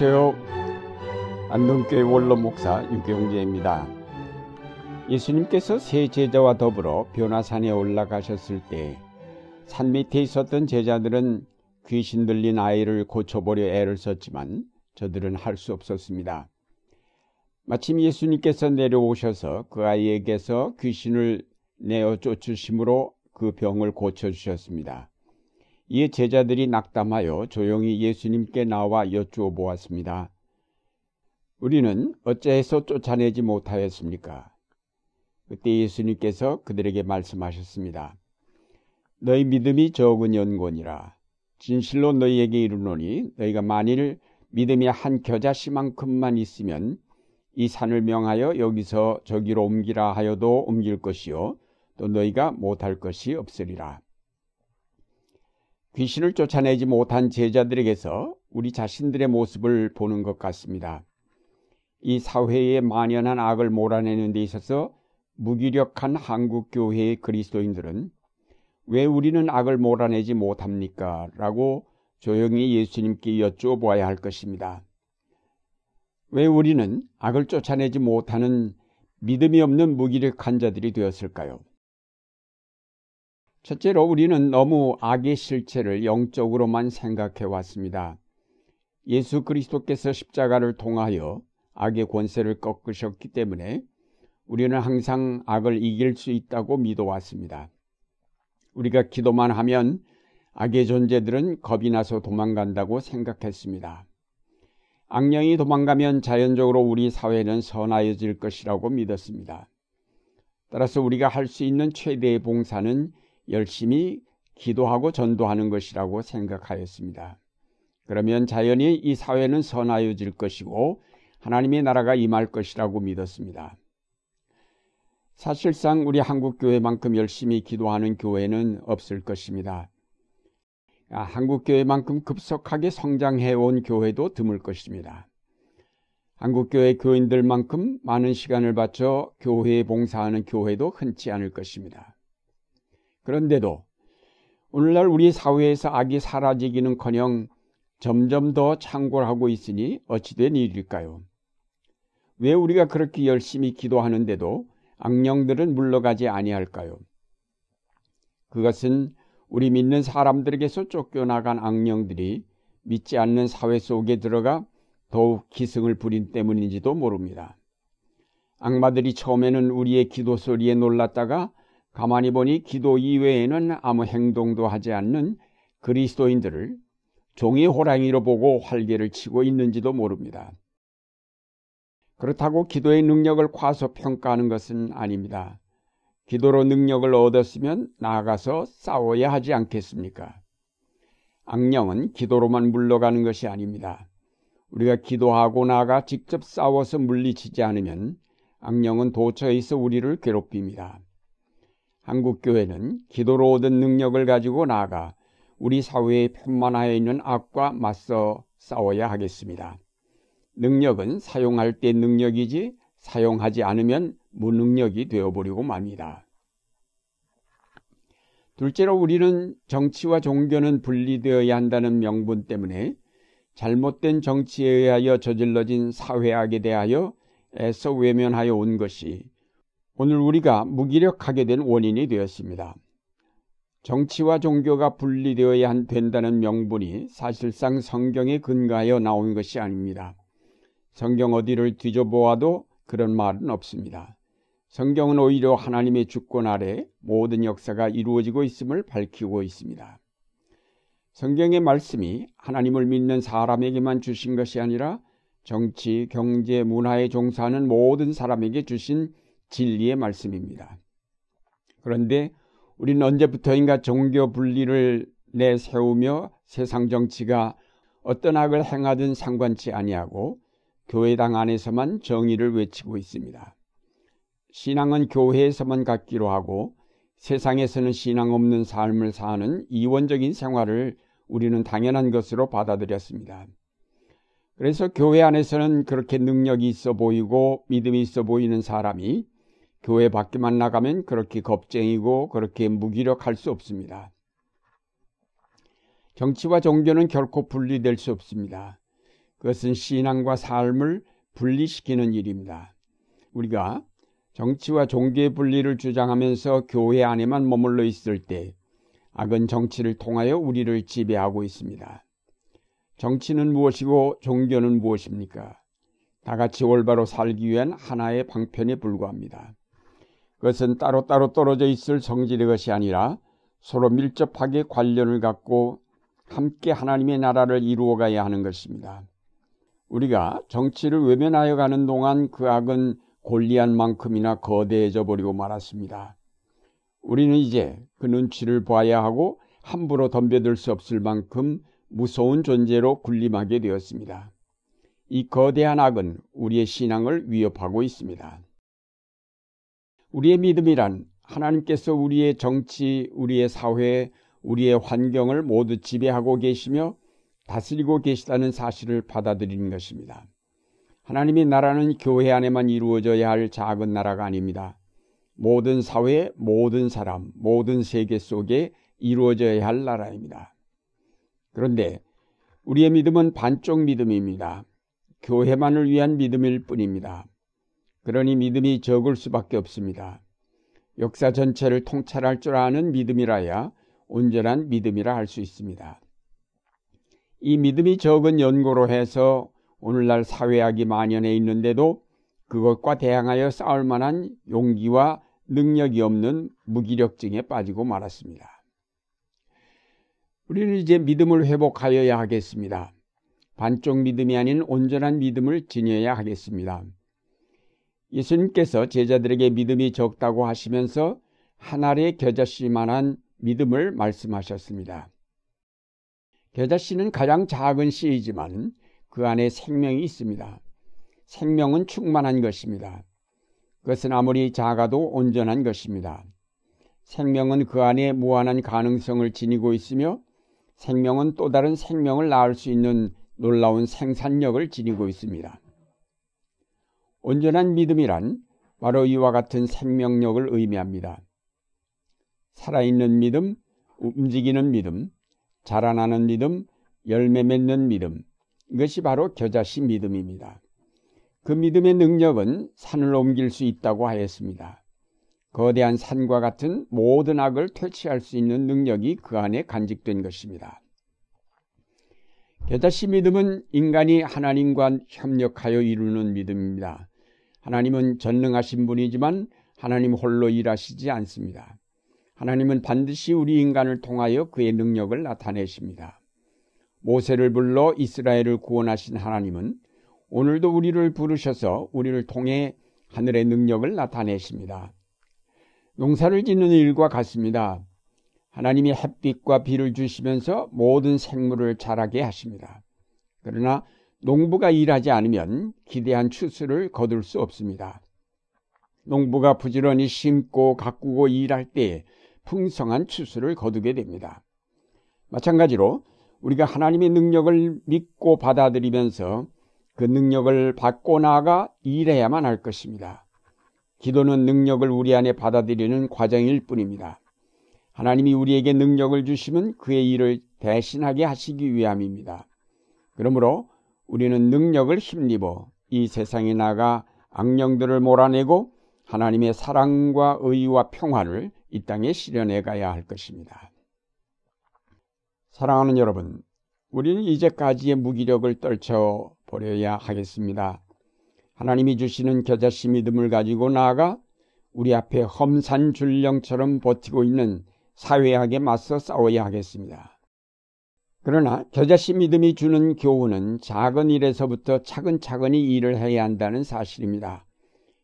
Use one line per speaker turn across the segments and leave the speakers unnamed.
안녕하세요. 안동교회 원로 목사 유경재입니다. 예수님께서 세 제자와 더불어 변화산에 올라가셨을 때 산 밑에 있었던 제자들은 귀신 들린 아이를 고쳐보려 애를 썼지만 저들은 할 수 없었습니다. 마침 예수님께서 내려오셔서 그 아이에게서 귀신을 내어 쫓으심으로 그 병을 고쳐주셨습니다. 이에 제자들이 낙담하여 조용히 예수님께 나와 여쭈어 보았습니다. 우리는 어째서 쫓아내지 못하였습니까? 그때 예수님께서 그들에게 말씀하셨습니다. 너희 믿음이 적은 연곤이라. 진실로 너희에게 이르노니 너희가 만일 믿음이 한 겨자씨만큼만 있으면 이 산을 명하여 여기서 저기로 옮기라 하여도 옮길 것이요 또 너희가 못할 것이 없으리라. 귀신을 쫓아내지 못한 제자들에게서 우리 자신들의 모습을 보는 것 같습니다. 이 사회에 만연한 악을 몰아내는 데 있어서 무기력한 한국 교회의 그리스도인들은 왜 우리는 악을 몰아내지 못합니까? 라고 조용히 예수님께 여쭈어보아야 할 것입니다. 왜 우리는 악을 쫓아내지 못하는 믿음이 없는 무기력한 자들이 되었을까요? 첫째로 우리는 너무 악의 실체를 영적으로만 생각해 왔습니다. 예수 그리스도께서 십자가를 통하여 악의 권세를 꺾으셨기 때문에 우리는 항상 악을 이길 수 있다고 믿어왔습니다. 우리가 기도만 하면 악의 존재들은 겁이 나서 도망간다고 생각했습니다. 악령이 도망가면 자연적으로 우리 사회는 선하여질 것이라고 믿었습니다. 따라서 우리가 할 수 있는 최대의 봉사는 열심히 기도하고 전도하는 것이라고 생각하였습니다. 그러면 자연히 이 사회는 선하여질 것이고 하나님의 나라가 임할 것이라고 믿었습니다. 사실상 우리 한국 교회만큼 열심히 기도하는 교회는 없을 것입니다. 아, 한국 교회만큼 급속하게 성장해 온 교회도 드물 것입니다. 한국 교회 교인들만큼 많은 시간을 바쳐 교회에 봉사하는 교회도 흔치 않을 것입니다. 그런데도 오늘날 우리 사회에서 악이 사라지기는커녕 점점 더 창궐하고 있으니 어찌된 일일까요? 왜 우리가 그렇게 열심히 기도하는데도 악령들은 물러가지 아니할까요? 그것은 우리 믿는 사람들에게서 쫓겨나간 악령들이 믿지 않는 사회 속에 들어가 더욱 기승을 부린 때문인지도 모릅니다. 악마들이 처음에는 우리의 기도 소리에 놀랐다가 가만히 보니 기도 이외에는 아무 행동도 하지 않는 그리스도인들을 종이 호랑이로 보고 활개를 치고 있는지도 모릅니다. 그렇다고 기도의 능력을 과소평가하는 것은 아닙니다. 기도로 능력을 얻었으면 나아가서 싸워야 하지 않겠습니까? 악령은 기도로만 물러가는 것이 아닙니다. 우리가 기도하고 나가 직접 싸워서 물리치지 않으면 악령은 도처에서 우리를 괴롭힙니다. 한국교회는 기도로 얻은 능력을 가지고 나아가 우리 사회에 편만하여 있는 악과 맞서 싸워야 하겠습니다. 능력은 사용할 때 능력이지 사용하지 않으면 무능력이 되어버리고 맙니다. 둘째로 우리는 정치와 종교는 분리되어야 한다는 명분 때문에 잘못된 정치에 의하여 저질러진 사회악에 대하여 애써 외면하여 온 것이 오늘 우리가 무기력하게 된 원인이 되었습니다. 정치와 종교가 분리되어야 된다는 명분이 사실상 성경에 근거하여 나온 것이 아닙니다. 성경 어디를 뒤져보아도 그런 말은 없습니다. 성경은 오히려 하나님의 주권 아래 모든 역사가 이루어지고 있음을 밝히고 있습니다. 성경의 말씀이 하나님을 믿는 사람에게만 주신 것이 아니라 정치, 경제, 문화에 종사하는 모든 사람에게 주신 진리의 말씀입니다. 그런데 우리는 언제부터인가 종교 분리를 내세우며 세상 정치가 어떤 악을 행하든 상관치 아니하고 교회당 안에서만 정의를 외치고 있습니다. 신앙은 교회에서만 갖기로 하고 세상에서는 신앙 없는 삶을 사는 이원적인 생활을 우리는 당연한 것으로 받아들였습니다. 그래서 교회 안에서는 그렇게 능력이 있어 보이고 믿음이 있어 보이는 사람이 교회 밖에만 나가면 그렇게 겁쟁이고 그렇게 무기력할 수 없습니다. 정치와 종교는 결코 분리될 수 없습니다. 그것은 신앙과 삶을 분리시키는 일입니다. 우리가 정치와 종교의 분리를 주장하면서 교회 안에만 머물러 있을 때 악은 정치를 통하여 우리를 지배하고 있습니다. 정치는 무엇이고 종교는 무엇입니까? 다 같이 올바로 살기 위한 하나의 방편에 불과합니다. 그것은 따로따로 떨어져 있을 성질의 것이 아니라 서로 밀접하게 관련을 갖고 함께 하나님의 나라를 이루어가야 하는 것입니다. 우리가 정치를 외면하여 가는 동안 그 악은 골리한만큼이나 거대해져 버리고 말았습니다. 우리는 이제 그 눈치를 봐야 하고 함부로 덤벼들 수 없을 만큼 무서운 존재로 군림하게 되었습니다. 이 거대한 악은 우리의 신앙을 위협하고 있습니다. 우리의 믿음이란 하나님께서 우리의 정치, 우리의 사회, 우리의 환경을 모두 지배하고 계시며 다스리고 계시다는 사실을 받아들이는 것입니다. 하나님의 나라는 교회 안에만 이루어져야 할 작은 나라가 아닙니다. 모든 사회, 모든 사람, 모든 세계 속에 이루어져야 할 나라입니다. 그런데 우리의 믿음은 반쪽 믿음입니다. 교회만을 위한 믿음일 뿐입니다. 그러니 믿음이 적을 수밖에 없습니다. 역사 전체를 통찰할 줄 아는 믿음이라야 온전한 믿음이라 할 수 있습니다. 이 믿음이 적은 연고로 해서 오늘날 사회학이 만연해 있는데도 그것과 대항하여 싸울 만한 용기와 능력이 없는 무기력증에 빠지고 말았습니다. 우리는 이제 믿음을 회복하여야 하겠습니다. 반쪽 믿음이 아닌 온전한 믿음을 지녀야 하겠습니다. 예수님께서 제자들에게 믿음이 적다고 하시면서 하나의 겨자씨만한 믿음을 말씀하셨습니다. 겨자씨는 가장 작은 씨이지만 그 안에 생명이 있습니다. 생명은 충만한 것입니다. 그것은 아무리 작아도 온전한 것입니다. 생명은 그 안에 무한한 가능성을 지니고 있으며 생명은 또 다른 생명을 낳을 수 있는 놀라운 생산력을 지니고 있습니다. 온전한 믿음이란 바로 이와 같은 생명력을 의미합니다. 살아있는 믿음, 움직이는 믿음, 자라나는 믿음, 열매 맺는 믿음, 이것이 바로 겨자씨 믿음입니다. 그 믿음의 능력은 산을 옮길 수 있다고 하였습니다. 거대한 산과 같은 모든 악을 퇴치할 수 있는 능력이 그 안에 간직된 것입니다. 겨자씨 믿음은 인간이 하나님과 협력하여 이루는 믿음입니다. 하나님은 전능하신 분이지만 하나님 홀로 일하시지 않습니다. 하나님은 반드시 우리 인간을 통하여 그의 능력을 나타내십니다. 모세를 불러 이스라엘을 구원하신 하나님은 오늘도 우리를 부르셔서 우리를 통해 하늘의 능력을 나타내십니다. 농사를 짓는 일과 같습니다. 하나님이 햇빛과 비를 주시면서 모든 생물을 자라게 하십니다. 그러나 농부가 일하지 않으면 기대한 추수를 거둘 수 없습니다. 농부가 부지런히 심고 가꾸고 일할 때 풍성한 추수를 거두게 됩니다. 마찬가지로 우리가 하나님의 능력을 믿고 받아들이면서 그 능력을 받고 나아가 일해야만 할 것입니다. 기도는 능력을 우리 안에 받아들이는 과정일 뿐입니다. 하나님이 우리에게 능력을 주시면 그의 일을 대신하게 하시기 위함입니다. 그러므로 우리는 능력을 힘입어 이 세상에 나가 악령들을 몰아내고 하나님의 사랑과 의와 평화를 이 땅에 실현해 가야 할 것입니다. 사랑하는 여러분, 우리는 이제까지의 무기력을 떨쳐 버려야 하겠습니다. 하나님이 주시는 겨자씨 믿음을 가지고 나아가 우리 앞에 험산 줄령처럼 버티고 있는 사회학에 맞서 싸워야 하겠습니다. 그러나 겨자씨 믿음이 주는 교훈은 작은 일에서부터 차근차근히 일을 해야 한다는 사실입니다.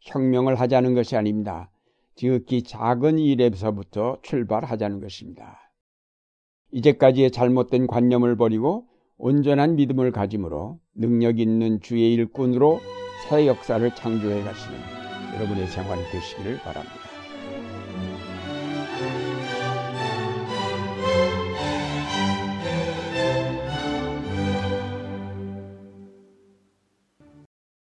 혁명을 하자는 것이 아닙니다. 지극히 작은 일에서부터 출발하자는 것입니다. 이제까지의 잘못된 관념을 버리고 온전한 믿음을 가짐으로 능력 있는 주의 일꾼으로 새 역사를 창조해 가시는 여러분의 생활이 되시기를 바랍니다.